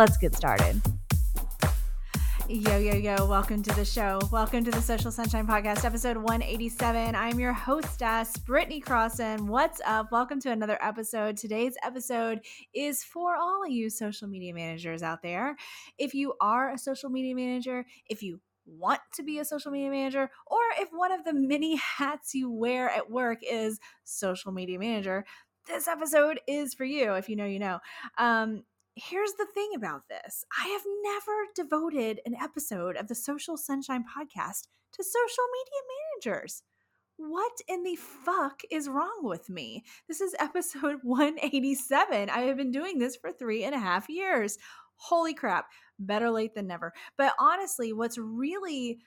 Let's get started. Yo, yo, yo, welcome to the show. Welcome to the Social Sunshine Podcast, episode 187. I'm your hostess, Britney Crosson. What's up? Welcome to another episode. Today's episode is for all of you social media managers out there. If you are a social media manager, if you want to be a social media manager, or if one of the many hats you wear at work is social media manager, this episode is for you. If you know, you know. Um, here's the thing about this I have never devoted an episode of the Social Sunshine podcast to social media managers. What in the fuck is wrong with me? This is episode 187. I have been doing this for three and a half years. Holy crap, better late than never. But honestly, what's really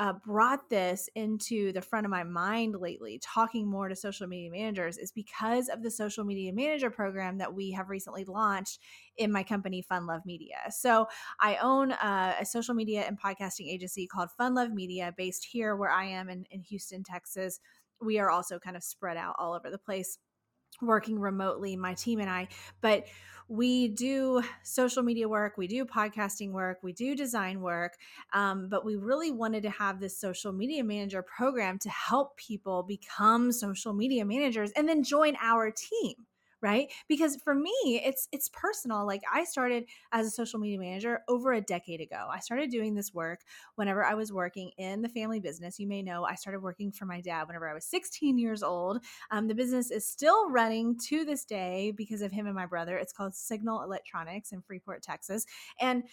uh, brought this into the front of my mind lately, talking more to social media managers, is because of the social media manager program that we have recently launched in my company, Fun Love Media. So I own uh, a social media and podcasting agency called Fun Love Media, based here where I am in, in Houston, Texas. We are also kind of spread out all over the place working remotely, my team and I. But we do social media work, we do podcasting work, we do design work, um, but we really wanted to have this social media manager program to help people become social media managers and then join our team right? Because for me it's it's personal like i started as a social media manager over a decade ago. I started doing this work whenever i was working in the family business. You may know i started working for my dad whenever i was 16 years old. Um, the business is still running to this day because of him and my brother. It's called signal electronics in freeport texas. And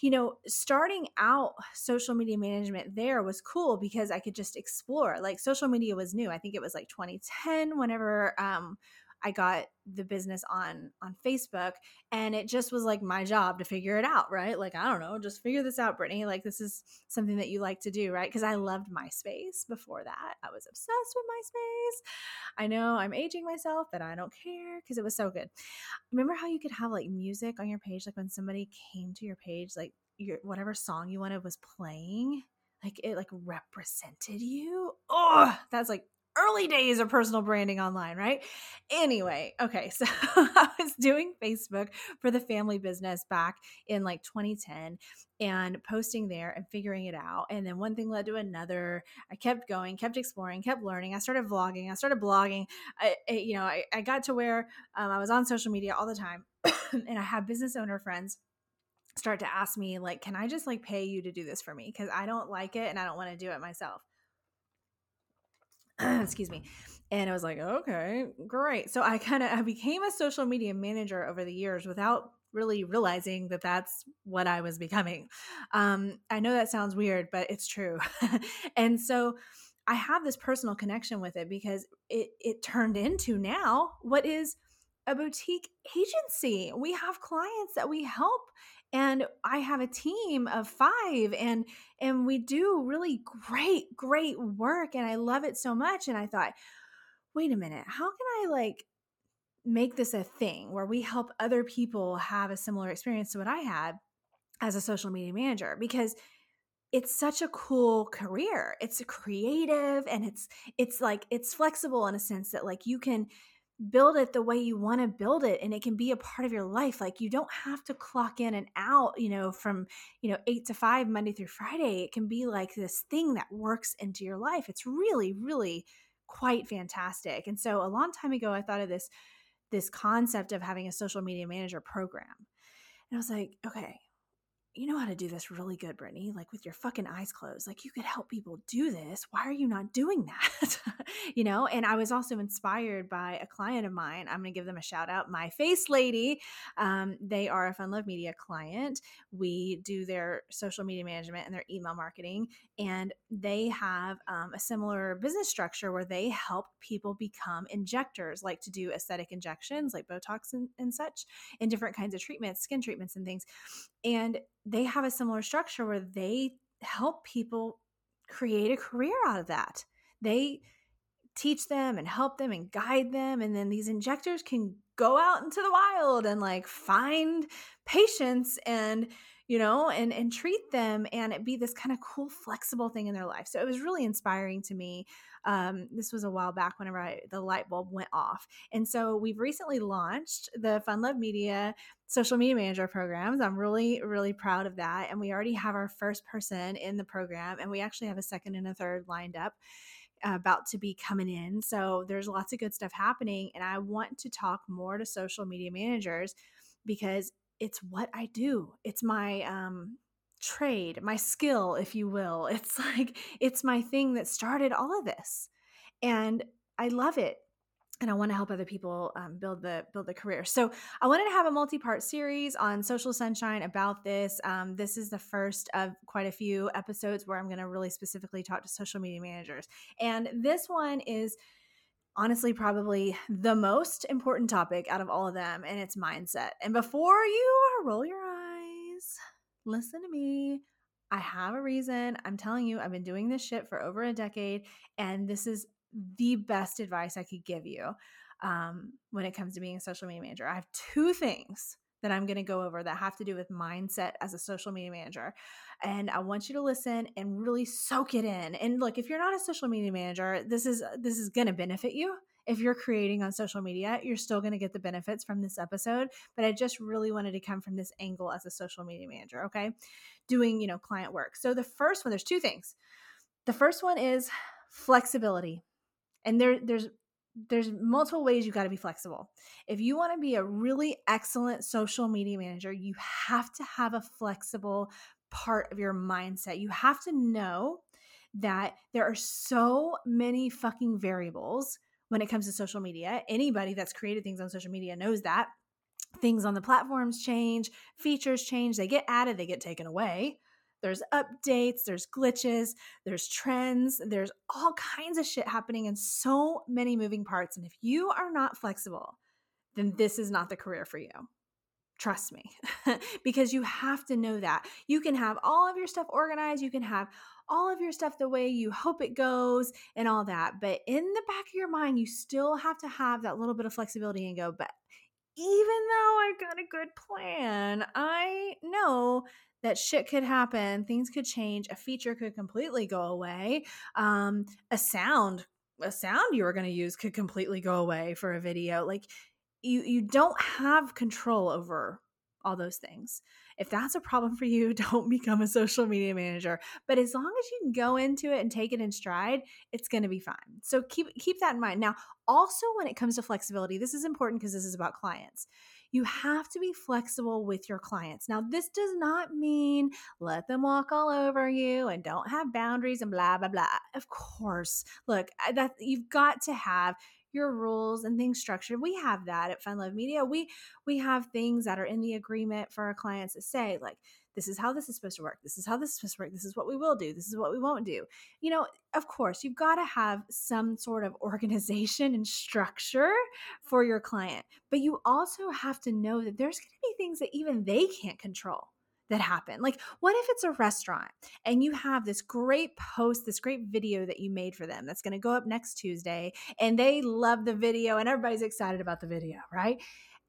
you know, starting out social media management there was cool because I could just explore. Like social media was new. I think it was like 2010 whenever um I got the business on on Facebook and it just was like my job to figure it out, right? Like I don't know, just figure this out, Britney. Like this is something that you like to do, right? Because I loved MySpace before that. I was obsessed with MySpace. I know I'm aging myself, but I don't care because it was so good. Remember how you could have like music on your page, like when somebody came to your page, like your whatever song you wanted was playing, like it like represented you. Oh, that's like early days of personal branding online, right? Anyway, okay, so I was doing Facebook for the family business back in like 2010 and posting there and figuring it out. And then one thing led to another. I kept going, kept exploring, kept learning. I started vlogging, I started blogging. I, I you know, I, I, got to where um, I was on social media all the time and I had business owner friends start to ask me like can i just like pay you to do this for me because i don't like it and i don't want to do it myself excuse me and i was like okay great. So i kind of i became a social media manager over the years without really realizing that that's what i was becoming. Um, i know that sounds weird but it's true. And so i have this personal connection with it because it it turned into now what is a boutique agency. We have clients that we help and i have a team of five and and we do really great great work and i love it so much and i thought wait a minute how can i like make this a thing where we help other people have a similar experience to what i had as a social media manager? Because it's such a cool career. It's creative and it's it's like it's flexible in a sense that like you can build it the way you want to build it and it can be a part of your life like you don't have to clock in and out you know from you know 8 to 5 Monday through Friday it can be like this thing that works into your life it's really really quite fantastic and so a long time ago I thought of this this concept of having a social media manager program and I was like okay you know how to do this really good, Britney, like with your fucking eyes closed. Like you could help people do this. Why are you not doing that? you know, and I was also inspired by a client of mine. I'm going to give them a shout out, My Face Lady. Um, they are a Fun Love Media client. We do their social media management and their email marketing, and they have um, a similar business structure where they help people become injectors, like to do aesthetic injections, like Botox and, and such, and different kinds of treatments, skin treatments, and things. And they have a similar structure where they help people create a career out of that. They teach them and help them and guide them. And then these injectors can go out into the wild and like find patients and you know, and and treat them and it be this kind of cool, flexible thing in their life. So it was really inspiring to me. Um, this was a while back whenever I, the light bulb went off. And so we've recently launched the Fun Love Media social media manager programs. I'm really, really proud of that. And we already have our first person in the program, and we actually have a second and a third lined up about to be coming in. So there's lots of good stuff happening. And I want to talk more to social media managers because it's what I do. It's my um trade, my skill, if you will. It's like it's my thing that started all of this. And I love it. And I want to help other people um, build the build the career. So I wanted to have a multi-part series on Social Sunshine about this. Um, this is the first of quite a few episodes where I'm going to really specifically talk to social media managers. And this one is honestly probably the most important topic out of all of them, and it's mindset. And before you roll your eyes, listen to me. I have a reason. I'm telling you, I've been doing this shit for over a decade, and this is the best advice I could give you um, when it comes to being a social media manager. I have two things that I'm going to go over that have to do with mindset as a social media manager. And I want you to listen and really soak it in. And look, if you're not a social media manager, this is uh, this is going to benefit you. If you're creating on social media, you're still going to get the benefits from this episode, but I just really wanted to come from this angle as a social media manager, okay? Doing, you know, client work. So the first one there's two things. The first one is flexibility. And there there's there's multiple ways you got to be flexible. If you want to be a really excellent social media manager, you have to have a flexible part of your mindset. You have to know that there are so many fucking variables when it comes to social media. Anybody that's created things on social media knows that. Things on the platforms change, features change, they get added, they get taken away there's updates, there's glitches, there's trends, there's all kinds of shit happening and so many moving parts. And if you are not flexible, then this is not the career for you. Trust me, because you have to know that. You can have all of your stuff organized, you can have all of your stuff the way you hope it goes and all that. But in the back of your mind, you still have to have that little bit of flexibility and go, but even though I've got a good plan, I know that shit could happen, things could change, a feature could completely go away, um, a sound, a sound you were going to use could completely go away for a video. Like you, you don't have control over all those things. If that's a problem for you, don't become a social media manager. But as long as you can go into it and take it in stride, it's going to be fine. So keep keep that in mind. Now, also when it comes to flexibility, this is important because this is about clients you have to be flexible with your clients. Now, this does not mean let them walk all over you and don't have boundaries and blah blah blah. Of course, look, that you've got to have your rules and things structured. We have that at Fun Love Media. We we have things that are in the agreement for our clients to say like this is how this is supposed to work. This is how this is supposed to work. This is what we will do. This is what we won't do. You know, of course, you've got to have some sort of organization and structure for your client, but you also have to know that there's going to be things that even they can't control that happen. Like, what if it's a restaurant and you have this great post, this great video that you made for them that's going to go up next Tuesday, and they love the video and everybody's excited about the video, right?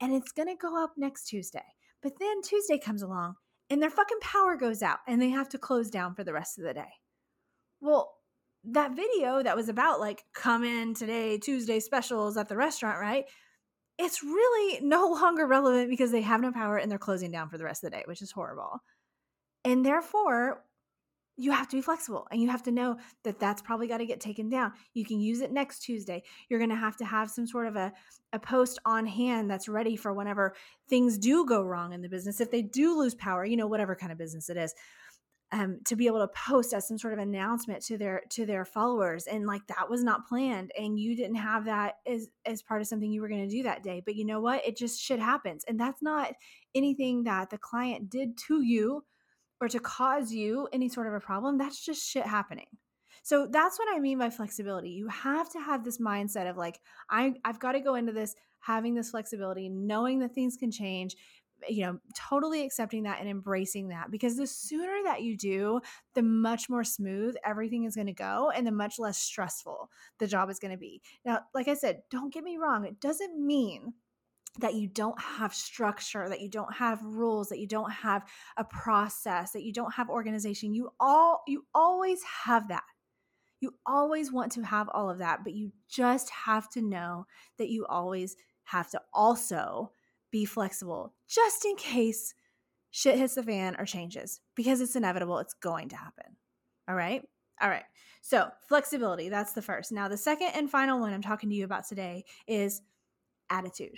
And it's going to go up next Tuesday. But then Tuesday comes along and their fucking power goes out and they have to close down for the rest of the day. Well, that video that was about like come in today, Tuesday specials at the restaurant, right? It's really no longer relevant because they have no power and they're closing down for the rest of the day, which is horrible. And therefore, you have to be flexible and you have to know that that's probably got to get taken down. You can use it next Tuesday. You're going to have to have some sort of a, a post on hand that's ready for whenever things do go wrong in the business. If they do lose power, you know, whatever kind of business it is, um, to be able to post as some sort of announcement to their to their followers and like that was not planned and you didn't have that as as part of something you were going to do that day but you know what it just shit happens and that's not anything that the client did to you or to cause you any sort of a problem. That's just shit happening. So that's what I mean by flexibility. You have to have this mindset of like, I, I've got to go into this having this flexibility, knowing that things can change, you know, totally accepting that and embracing that. Because the sooner that you do, the much more smooth everything is going to go and the much less stressful the job is going to be. Now, like I said, don't get me wrong, it doesn't mean that you don't have structure, that you don't have rules, that you don't have a process, that you don't have organization. You all you always have that. You always want to have all of that, but you just have to know that you always have to also be flexible just in case shit hits the fan or changes because it's inevitable, it's going to happen. All right? All right. So, flexibility, that's the first. Now, the second and final one I'm talking to you about today is attitude.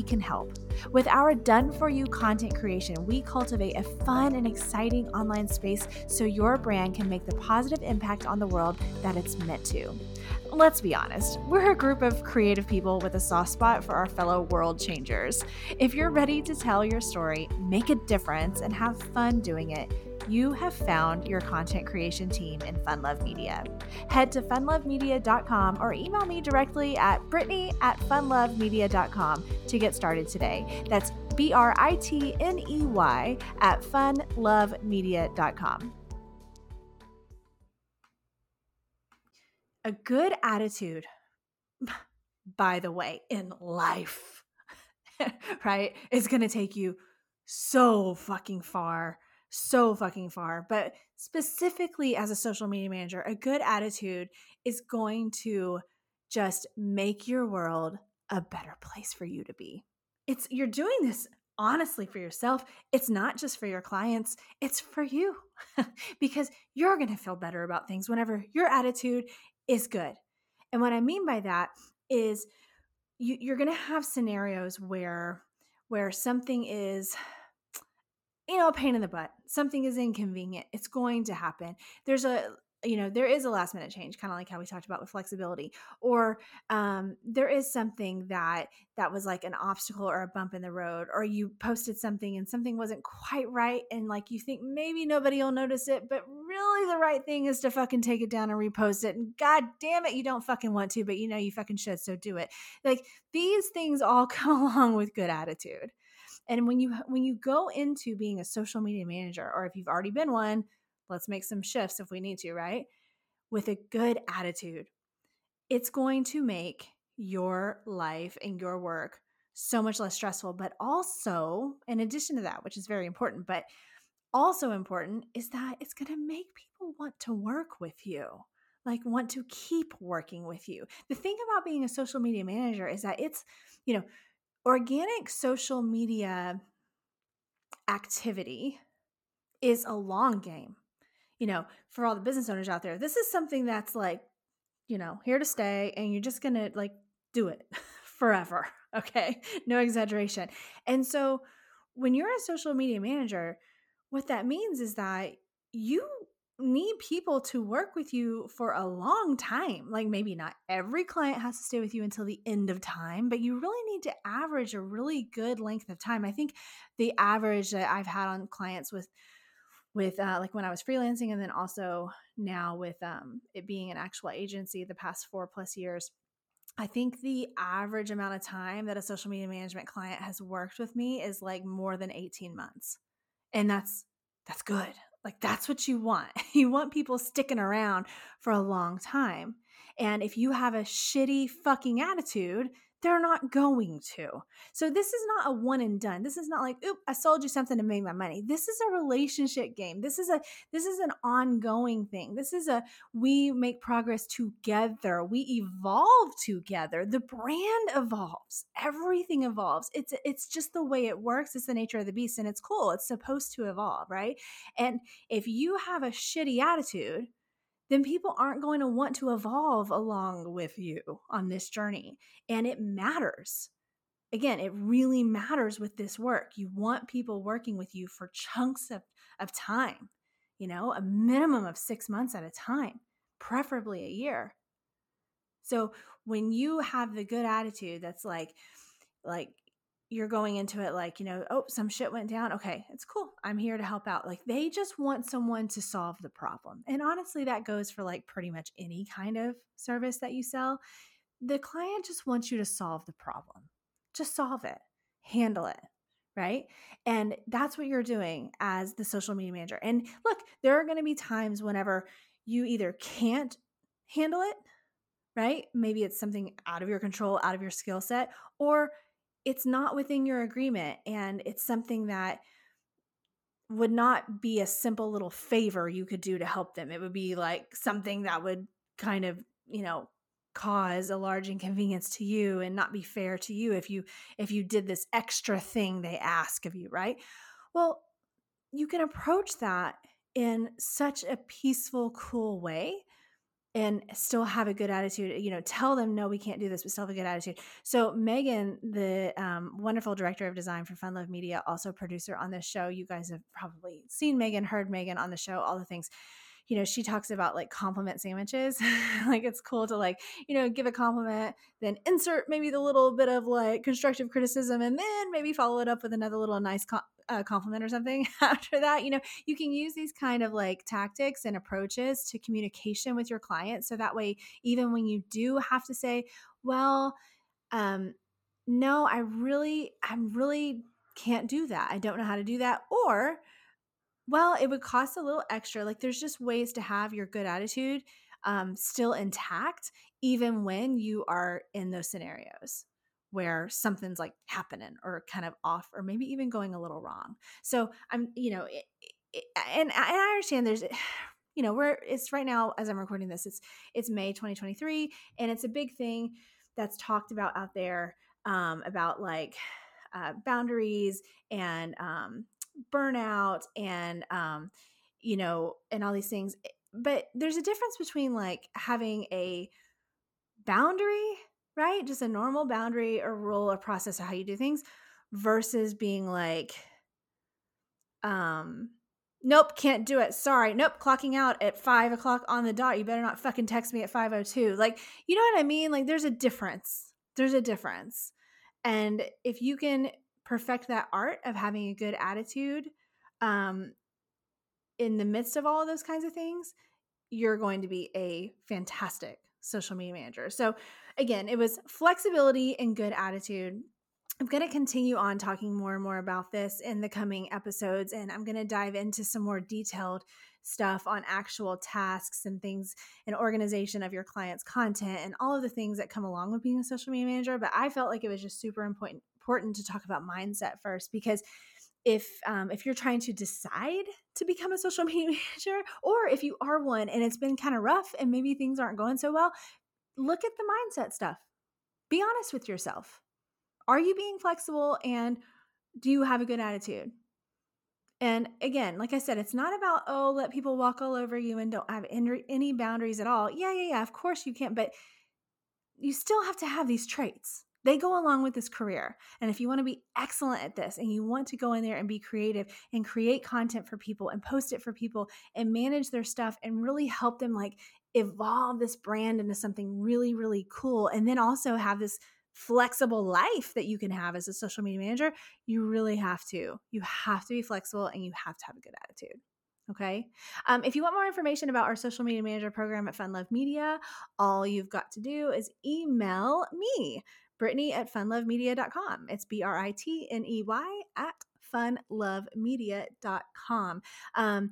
can help. With our done for you content creation, we cultivate a fun and exciting online space so your brand can make the positive impact on the world that it's meant to. Let's be honest, we're a group of creative people with a soft spot for our fellow world changers. If you're ready to tell your story, make a difference, and have fun doing it, you have found your content creation team in Fun Love Media. Head to funlovemedia.com or email me directly at britney at funlovemedia.com to get started today. That's B R I T N E Y at funlovemedia.com. A good attitude, by the way, in life, right, is going to take you so fucking far so fucking far. But specifically as a social media manager, a good attitude is going to just make your world a better place for you to be. It's you're doing this honestly for yourself. It's not just for your clients, it's for you because you're going to feel better about things whenever your attitude is good. And what I mean by that is you, you're going to have scenarios where where something is you know, a pain in the butt. Something is inconvenient. It's going to happen. There's a you know there is a last minute change kind of like how we talked about with flexibility or um, there is something that that was like an obstacle or a bump in the road or you posted something and something wasn't quite right and like you think maybe nobody will notice it but really the right thing is to fucking take it down and repost it and god damn it you don't fucking want to but you know you fucking should so do it like these things all come along with good attitude and when you when you go into being a social media manager or if you've already been one, let's make some shifts if we need to, right? With a good attitude. It's going to make your life and your work so much less stressful, but also in addition to that, which is very important, but also important is that it's going to make people want to work with you like want to keep working with you. The thing about being a social media manager is that it's, you know, organic social media activity is a long game. You know, for all the business owners out there, this is something that's like, you know, here to stay and you're just going to like do it forever. Okay. No exaggeration. And so when you're a social media manager, what that means is that you need people to work with you for a long time. Like maybe not every client has to stay with you until the end of time, but you really need to average a really good length of time. I think the average that I've had on clients with with uh, like when I was freelancing and then also now with um, it being an actual agency the past four plus years, I think the average amount of time that a social media management client has worked with me is like more than 18 months. And that's that's good. Like that's what you want. You want people sticking around for a long time. And if you have a shitty fucking attitude, they're not going to. So this is not a one and done. This is not like, oop, I sold you something to make my money. This is a relationship game. This is a this is an ongoing thing. This is a we make progress together. We evolve together. The brand evolves. Everything evolves. It's it's just the way it works. It's the nature of the beast and it's cool. It's supposed to evolve, right? And if you have a shitty attitude, then people aren't going to want to evolve along with you on this journey. And it matters. Again, it really matters with this work. You want people working with you for chunks of, of time, you know, a minimum of six months at a time, preferably a year. So when you have the good attitude that's like, like you're going into it like, you know, oh, some shit went down. Okay, it's cool. I'm here to help out. Like they just want someone to solve the problem. And honestly, that goes for like pretty much any kind of service that you sell. The client just wants you to solve the problem. Just solve it, handle it. Right. And that's what you're doing as the social media manager. And look, there are going to be times whenever you either can't handle it, right? Maybe it's something out of your control, out of your skill set, or it's not within your agreement and it's something that would not be a simple little favor you could do to help them. It would be like something that would kind of, you know, cause a large inconvenience to you and not be fair to you if you if you did this extra thing they ask of you, right? Well, you can approach that in such a peaceful, cool way and still have a good attitude you know tell them no we can't do this but still have a good attitude. So megan the um, wonderful director of design for fun love media also producer on this show. You guys have probably seen megan heard megan on the show all the things. You know she talks about like compliment sandwiches. Like it's cool to like you know give a compliment then insert maybe the little bit of like constructive criticism and then maybe follow it up with another little nice uh, compliment or something after that you know you can use these kind of like tactics and approaches to communication with your client so that way even when you do have to say well um no i really i really can't do that. I don't know how to do that. Or well it would cost a little extra. Like there's just ways to have your good attitude um, still intact even when you are in those scenarios where something's like happening or kind of off or maybe even going a little wrong. So I'm, you know, it, it, and, and I understand there's, you know, we're it's right now as I'm recording this, it's it's May 2023, and it's a big thing that's talked about out there um, about like uh, boundaries and um, burnout and um, you know and all these things. But there's a difference between like having a boundary right? Just a normal boundary or rule or process of how you do things versus being like, um, nope, can't do it. Sorry. Nope, clocking out at five o'clock on the dot. You better not fucking text me at 502. Like, you know what I mean? Like, there's a difference. There's a difference. And if you can perfect that art of having a good attitude, um, in the midst of all of those kinds of things, you're going to be a fantastic social media manager. So, again, it was flexibility and good attitude. I'm going to continue on talking more and more about this in the coming episodes, and I'm going to dive into some more detailed stuff on actual tasks and things and organization of your client's content and all of the things that come along with being a social media manager. But I felt like it was just super important important to talk about mindset first because if um, if you're trying to decide to become a social media manager or if you are one and it's been kind of rough and maybe things aren't going so well look at the mindset stuff. Be honest with yourself. Are you being flexible and do you have a good attitude? And again like i said it's not about oh let people walk all over you and don't have any boundaries at all. Yeah yeah yeah of course you can't but you still have to have these traits they go along with this career. And if you want to be excellent at this and you want to go in there and be creative and create content for people and post it for people and manage their stuff and really help them like evolve this brand into something really, really cool. And then also have this flexible life that you can have as a social media manager, you really have to. You have to be flexible and you have to have a good attitude. Okay. Um, if you want more information about our social media manager program at Fun Love Media, all you've got to do is email me, Britney at funlovemedia.com. It's B R I T N E Y at funlovemedia.com. Um,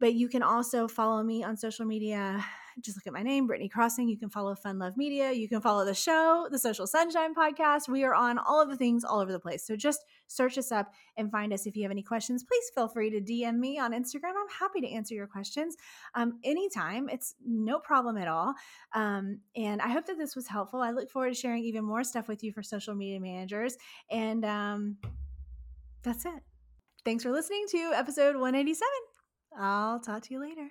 but you can also follow me on social media. Just look at my name, Britney Crosson. You can follow Fun Love Media. You can follow the show, the Social Sunshine Podcast. We are on all of the things all over the place. So just search us up and find us. If you have any questions, please feel free to DM me on Instagram. I'm happy to answer your questions um, anytime. It's no problem at all. Um, and I hope that this was helpful. I look forward to sharing even more stuff with you for social media managers. And um, that's it. Thanks for listening to episode 187. I'll talk to you later.